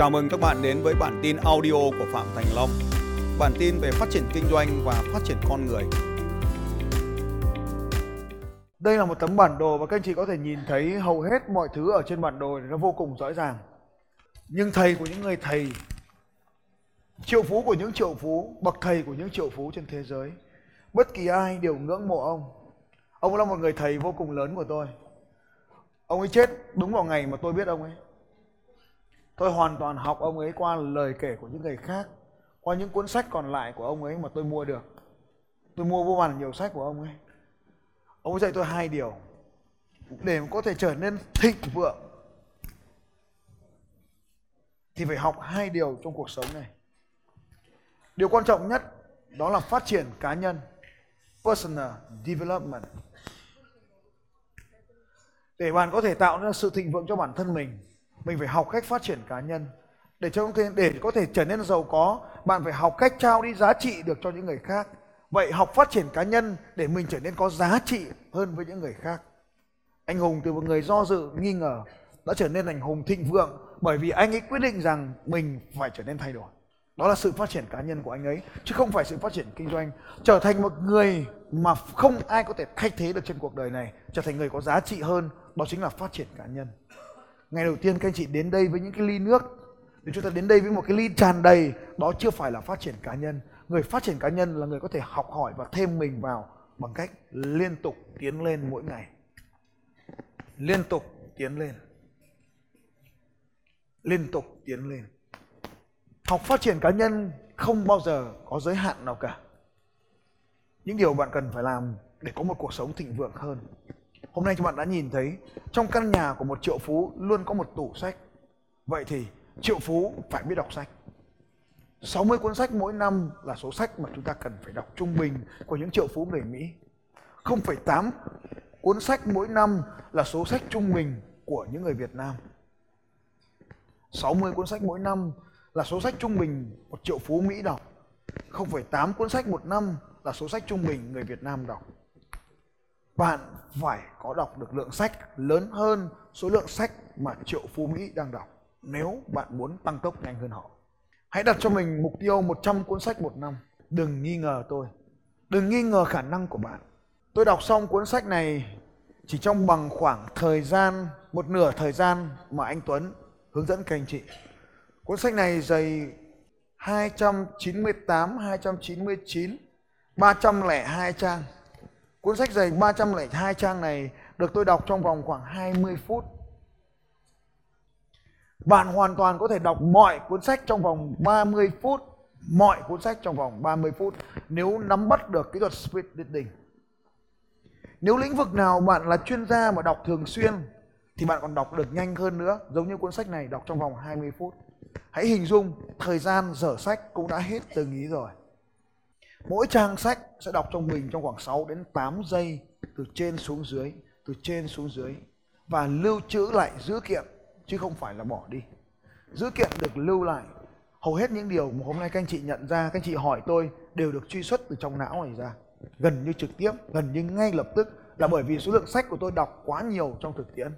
Chào mừng các bạn đến với bản tin audio của Phạm Thành Long. Bản tin về phát triển kinh doanh và phát triển con người. Đây là một tấm bản đồ và các anh chị có thể nhìn thấy hầu hết mọi thứ ở trên bản đồ nó vô cùng rõ ràng. Nhưng thầy của những người thầy, triệu phú của những triệu phú, bậc thầy của những triệu phú trên thế giới, bất kỳ ai đều ngưỡng mộ ông. Ông là một người thầy vô cùng lớn của tôi. Ông ấy chết đúng vào ngày mà tôi biết ông ấy. Tôi hoàn toàn học ông ấy qua lời kể của những người khác, qua những cuốn sách còn lại của ông ấy mà tôi mua được. Tôi mua vô vàn nhiều sách của ông ấy. Ông ấy dạy tôi hai điều để có thể trở nên thịnh vượng thì phải học hai điều trong cuộc sống này. Điều quan trọng nhất đó là phát triển cá nhân, personal development. Để bạn có thể tạo ra sự thịnh vượng cho bản thân mình, mình phải học cách phát triển cá nhân. Để cho để có thể trở nên giàu có, bạn phải học cách trao đi giá trị được cho những người khác. Vậy học phát triển cá nhân để mình trở nên có giá trị hơn với những người khác. Anh Hùng từ một người do dự, nghi ngờ đã trở nên anh Hùng thịnh vượng bởi vì anh ấy quyết định rằng mình phải trở nên thay đổi. Đó là sự phát triển cá nhân của anh ấy chứ không phải sự phát triển kinh doanh. Trở thành một người mà không ai có thể thay thế được trên cuộc đời này, trở thành người có giá trị hơn, đó chính là phát triển cá nhân. Ngày đầu tiên các anh chị đến đây với những cái ly nước. Để chúng ta đến đây với một cái ly tràn đầy, đó chưa phải là phát triển cá nhân. Người phát triển cá nhân là người có thể học hỏi và thêm mình vào bằng cách liên tục tiến lên mỗi ngày. Liên tục tiến lên. Liên tục tiến lên. Học phát triển cá nhân không bao giờ có giới hạn nào cả. Những điều bạn cần phải làm để có một cuộc sống thịnh vượng hơn hôm nay các bạn đã nhìn thấy trong căn nhà của một triệu phú luôn có một tủ sách vậy thì triệu phú phải biết đọc sách 60 cuốn sách mỗi năm là số sách mà chúng ta cần phải đọc trung bình của những triệu phú người Mỹ. 0,8 cuốn sách mỗi năm là số sách trung bình của những người Việt Nam. 60 cuốn sách mỗi năm là số sách trung bình một triệu phú Mỹ đọc. 0,8 cuốn sách một năm là số sách trung bình người Việt Nam đọc. Bạn phải có đọc được lượng sách lớn hơn số lượng sách mà triệu phú Mỹ đang đọc nếu bạn muốn tăng tốc nhanh hơn họ. Hãy đặt cho mình mục tiêu 100 cuốn sách một năm. Đừng nghi ngờ tôi. Đừng nghi ngờ khả năng của bạn. Tôi đọc xong cuốn sách này chỉ trong bằng khoảng thời gian, một nửa thời gian mà anh Tuấn hướng dẫn các anh chị. Cuốn sách này dày 298, 299, 302 trang. Cuốn sách dày 302 trang này được tôi đọc trong vòng khoảng 20 phút bạn hoàn toàn có thể đọc mọi cuốn sách trong vòng 30 phút, mọi cuốn sách trong vòng 30 phút nếu nắm bắt được kỹ thuật speed reading. Nếu lĩnh vực nào bạn là chuyên gia mà đọc thường xuyên thì bạn còn đọc được nhanh hơn nữa, giống như cuốn sách này đọc trong vòng 20 phút. Hãy hình dung thời gian dở sách cũng đã hết từng ý rồi. Mỗi trang sách sẽ đọc trong mình trong khoảng 6 đến 8 giây từ trên xuống dưới, từ trên xuống dưới và lưu trữ lại dữ kiện chứ không phải là bỏ đi. Dữ kiện được lưu lại. Hầu hết những điều mà hôm nay các anh chị nhận ra các anh chị hỏi tôi đều được truy xuất từ trong não này ra. Gần như trực tiếp gần như ngay lập tức là bởi vì số lượng sách của tôi đọc quá nhiều trong thực tiễn.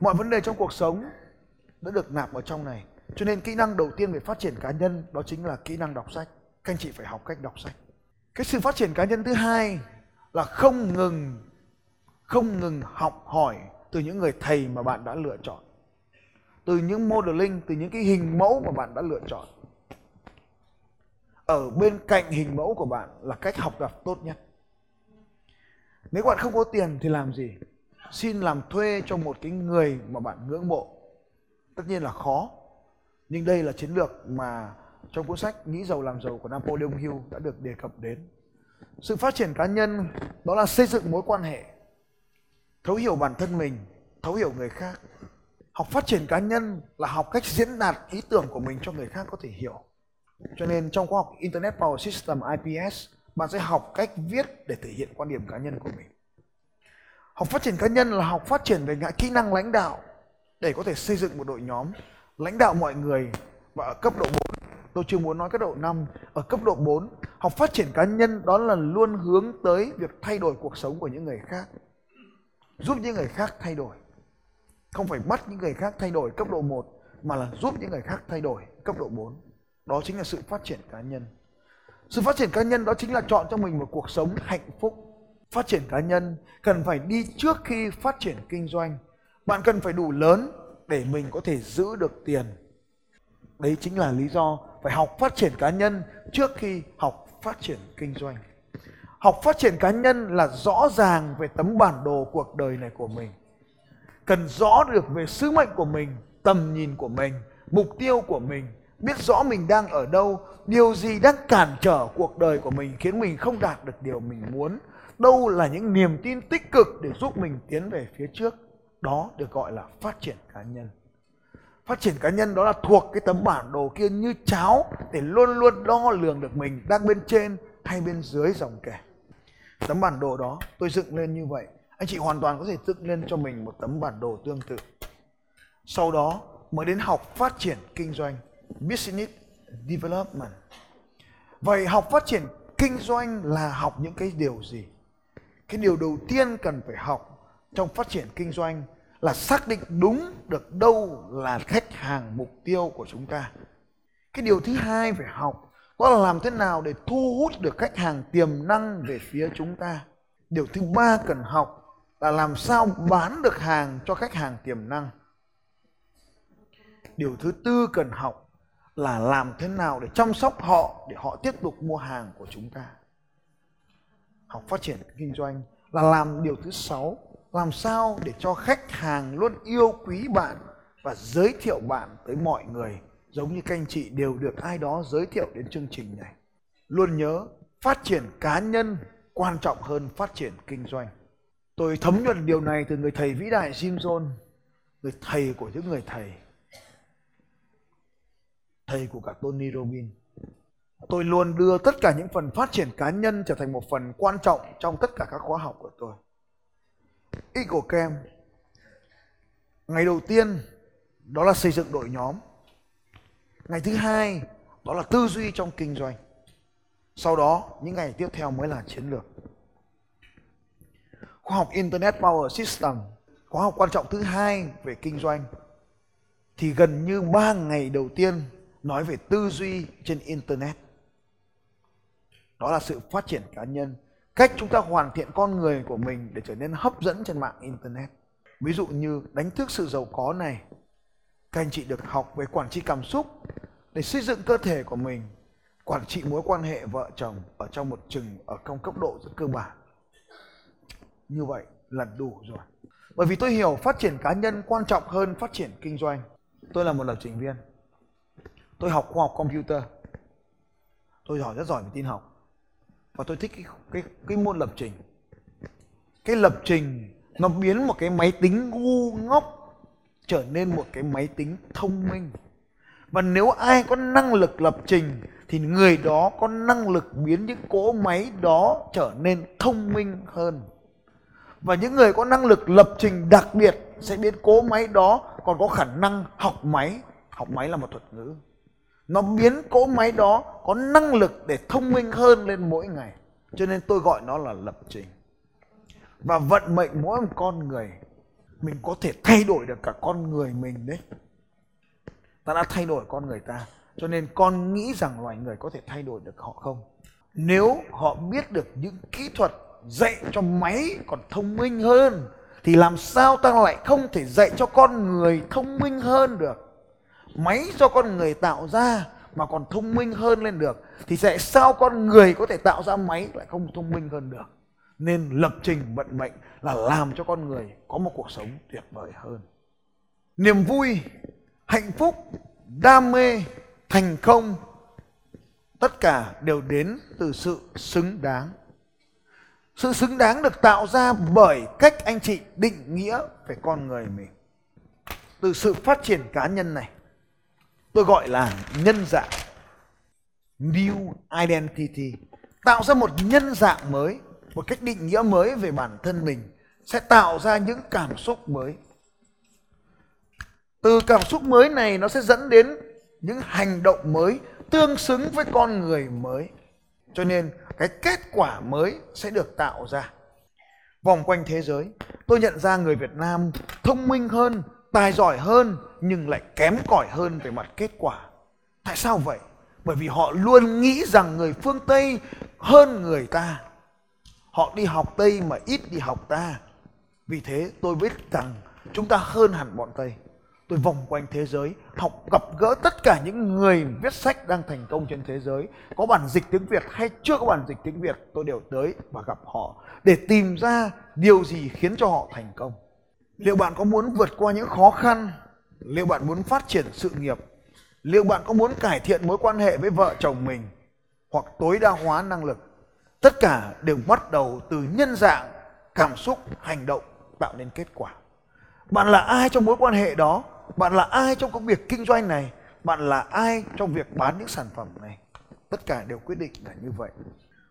Mọi vấn đề trong cuộc sống đã được nạp ở trong này cho nên kỹ năng đầu tiên về phát triển cá nhân đó chính là kỹ năng đọc sách các anh chị phải học cách đọc sách. Cái sự phát triển cá nhân thứ hai là không ngừng không ngừng học hỏi từ những người thầy mà bạn đã lựa chọn. Từ những modeling, từ những cái hình mẫu mà bạn đã lựa chọn. Ở bên cạnh hình mẫu của bạn là cách học tập tốt nhất. Nếu bạn không có tiền thì làm gì? Xin làm thuê cho một cái người mà bạn ngưỡng mộ. Tất nhiên là khó, nhưng đây là chiến lược mà trong cuốn sách nghĩ giàu làm giàu của Napoleon Hill đã được đề cập đến, sự phát triển cá nhân đó là xây dựng mối quan hệ, thấu hiểu bản thân mình, thấu hiểu người khác. Học phát triển cá nhân là học cách diễn đạt ý tưởng của mình cho người khác có thể hiểu. Cho nên trong khoa học internet power system ips bạn sẽ học cách viết để thể hiện quan điểm cá nhân của mình. Học phát triển cá nhân là học phát triển về kỹ năng lãnh đạo để có thể xây dựng một đội nhóm, lãnh đạo mọi người và ở cấp độ 4 tôi chưa muốn nói cấp độ 5 ở cấp độ 4 học phát triển cá nhân đó là luôn hướng tới việc thay đổi cuộc sống của những người khác, giúp những người khác thay đổi. Không phải bắt những người khác thay đổi cấp độ 1 mà là giúp những người khác thay đổi cấp độ 4 đó chính là sự phát triển cá nhân. Sự phát triển cá nhân đó chính là chọn cho mình một cuộc sống hạnh phúc. Phát triển cá nhân cần phải đi trước khi phát triển kinh doanh. Bạn cần phải đủ lớn để mình có thể giữ được tiền. Đấy chính là lý do phải học phát triển cá nhân trước khi học phát triển kinh doanh. Học phát triển cá nhân là rõ ràng về tấm bản đồ cuộc đời này của mình. Cần rõ được về sứ mệnh của mình, tầm nhìn của mình, mục tiêu của mình, biết rõ mình đang ở đâu, điều gì đang cản trở cuộc đời của mình khiến mình không đạt được điều mình muốn. Đâu là những niềm tin tích cực để giúp mình tiến về phía trước. Đó được gọi là phát triển cá nhân phát triển cá nhân đó là thuộc cái tấm bản đồ kia như cháo để luôn luôn đo lường được mình đang bên trên hay bên dưới dòng kẻ. Tấm bản đồ đó tôi dựng lên như vậy, anh chị hoàn toàn có thể dựng lên cho mình một tấm bản đồ tương tự. Sau đó mới đến học phát triển kinh doanh, business development. Vậy học phát triển kinh doanh là học những cái điều gì? Cái điều đầu tiên cần phải học trong phát triển kinh doanh là xác định đúng được đâu là khách hàng mục tiêu của chúng ta. Cái điều thứ hai phải học, đó là làm thế nào để thu hút được khách hàng tiềm năng về phía chúng ta. Điều thứ ba cần học là làm sao bán được hàng cho khách hàng tiềm năng. Điều thứ tư cần học là làm thế nào để chăm sóc họ để họ tiếp tục mua hàng của chúng ta. Học phát triển kinh doanh là làm điều thứ sáu làm sao để cho khách hàng luôn yêu quý bạn và giới thiệu bạn tới mọi người, giống như các anh chị đều được ai đó giới thiệu đến chương trình này? Luôn nhớ, phát triển cá nhân quan trọng hơn phát triển kinh doanh. Tôi thấm nhuận điều này từ người thầy vĩ đại Jim Jones, người thầy của những người thầy. Thầy của cả Tony Robbins. Tôi luôn đưa tất cả những phần phát triển cá nhân trở thành một phần quan trọng trong tất cả các khóa học của tôi. Eagle Camp ngày đầu tiên, đó là xây dựng đội nhóm. Ngày thứ hai, đó là tư duy trong kinh doanh. Sau đó, những ngày tiếp theo mới là chiến lược. Khoa học internet power system, khóa học quan trọng thứ hai về kinh doanh, thì gần như ba ngày đầu tiên nói về tư duy trên internet. Đó là sự phát triển cá nhân cách chúng ta hoàn thiện con người của mình để trở nên hấp dẫn trên mạng internet. Ví dụ như đánh thức sự giàu có này. Các anh chị được học về quản trị cảm xúc để xây dựng cơ thể của mình, quản trị mối quan hệ vợ chồng ở trong một chừng, ở trong cấp độ rất cơ bản. Như vậy là đủ rồi. Bởi vì tôi hiểu phát triển cá nhân quan trọng hơn phát triển kinh doanh. Tôi là một lập trình viên. Tôi học khoa học computer. Tôi giỏi, rất giỏi về tin học và tôi thích cái cái cái môn lập trình. Cái lập trình nó biến một cái máy tính ngu ngốc trở nên một cái máy tính thông minh. Và nếu ai có năng lực lập trình thì người đó có năng lực biến những cỗ máy đó trở nên thông minh hơn. Và những người có năng lực lập trình đặc biệt sẽ biến cỗ máy đó còn có khả năng học máy. Học máy là một thuật ngữ nó biến cỗ máy đó có năng lực để thông minh hơn lên mỗi ngày. Cho nên tôi gọi nó là lập trình. Và vận mệnh mỗi một con người, mình có thể thay đổi được cả con người mình đấy. Ta đã thay đổi con người ta, cho nên con nghĩ rằng loài người có thể thay đổi được họ không? Nếu họ biết được những kỹ thuật dạy cho máy còn thông minh hơn, thì làm sao ta lại không thể dạy cho con người thông minh hơn được? Máy do con người tạo ra mà còn thông minh hơn lên được, thì sẽ sao con người có thể tạo ra máy lại không thông minh hơn được? Nên lập trình vận mệnh là làm cho con người có một cuộc sống tuyệt vời hơn. Niềm vui, hạnh phúc, đam mê, thành công, tất cả đều đến từ sự xứng đáng. Sự xứng đáng được tạo ra bởi cách anh chị định nghĩa về con người mình. Từ sự phát triển cá nhân này tôi gọi là nhân dạng new identity, tạo ra một nhân dạng mới, một cách định nghĩa mới về bản thân mình, sẽ tạo ra những cảm xúc mới. Từ cảm xúc mới này nó sẽ dẫn đến những hành động mới tương xứng với con người mới. Cho nên, cái kết quả mới sẽ được tạo ra. Vòng quanh thế giới, tôi nhận ra người việt nam thông minh hơn tài giỏi hơn nhưng lại kém cỏi hơn về mặt kết quả. Tại sao vậy? Bởi vì họ luôn nghĩ rằng người phương Tây hơn người ta. Họ đi học Tây mà ít đi học ta. Vì thế tôi biết rằng chúng ta hơn hẳn bọn Tây. Tôi vòng quanh thế giới, học gặp gỡ tất cả những người viết sách đang thành công trên thế giới. Có bản dịch tiếng Việt hay chưa có bản dịch tiếng Việt, tôi đều tới và gặp họ để tìm ra điều gì khiến cho họ thành công. Liệu bạn có muốn vượt qua những khó khăn? Liệu bạn muốn phát triển sự nghiệp? Liệu bạn có muốn cải thiện mối quan hệ với vợ chồng mình hoặc tối đa hóa năng lực? Tất cả đều bắt đầu từ nhân dạng, cảm xúc, hành động tạo nên kết quả. Bạn là ai trong mối quan hệ đó? Bạn là ai trong công việc kinh doanh này? Bạn là ai trong việc bán những sản phẩm này? Tất cả đều quyết định là như vậy.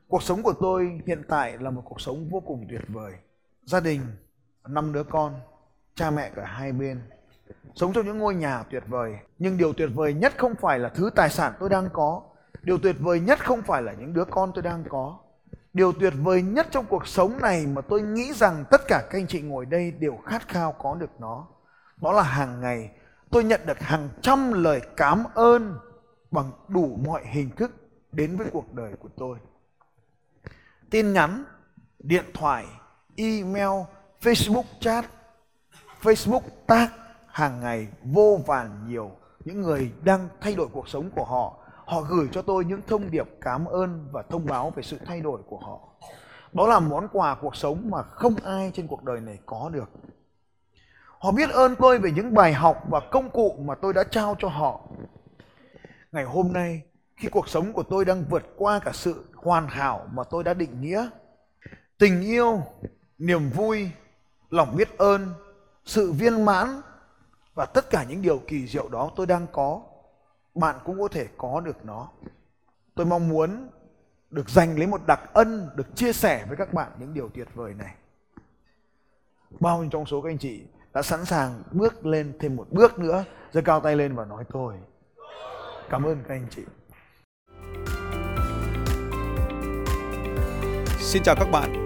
Cuộc sống của tôi hiện tại là một cuộc sống vô cùng tuyệt vời. Gia đình, năm đứa con, cha mẹ cả hai bên. Sống trong những ngôi nhà tuyệt vời. Nhưng điều tuyệt vời nhất không phải là thứ tài sản tôi đang có. Điều tuyệt vời nhất không phải là những đứa con tôi đang có. Điều tuyệt vời nhất trong cuộc sống này mà tôi nghĩ rằng tất cả các anh chị ngồi đây đều khát khao có được nó. Đó là hàng ngày tôi nhận được hàng trăm lời cảm ơn bằng đủ mọi hình thức đến với cuộc đời của tôi. Tin nhắn, điện thoại, email, Facebook chat, Facebook tag hàng ngày vô vàn nhiều. Những người đang thay đổi cuộc sống của họ họ gửi cho tôi những thông điệp cảm ơn và thông báo về sự thay đổi của họ. Đó là món quà cuộc sống mà không ai trên cuộc đời này có được. Họ biết ơn tôi về những bài học và công cụ mà tôi đã trao cho họ. Ngày hôm nay, khi cuộc sống của tôi đang vượt qua cả sự hoàn hảo mà tôi đã định nghĩa, tình yêu, niềm vui, lòng biết ơn sự viên mãn và tất cả những điều kỳ diệu đó tôi đang có, bạn cũng có thể có được nó. Tôi mong muốn được dành lấy một đặc ân, được chia sẻ với các bạn những điều tuyệt vời này. Bao nhiêu trong số các anh chị đã sẵn sàng bước lên thêm một bước nữa, giơ cao tay lên và nói tôi. Cảm ơn các anh chị. Xin chào các bạn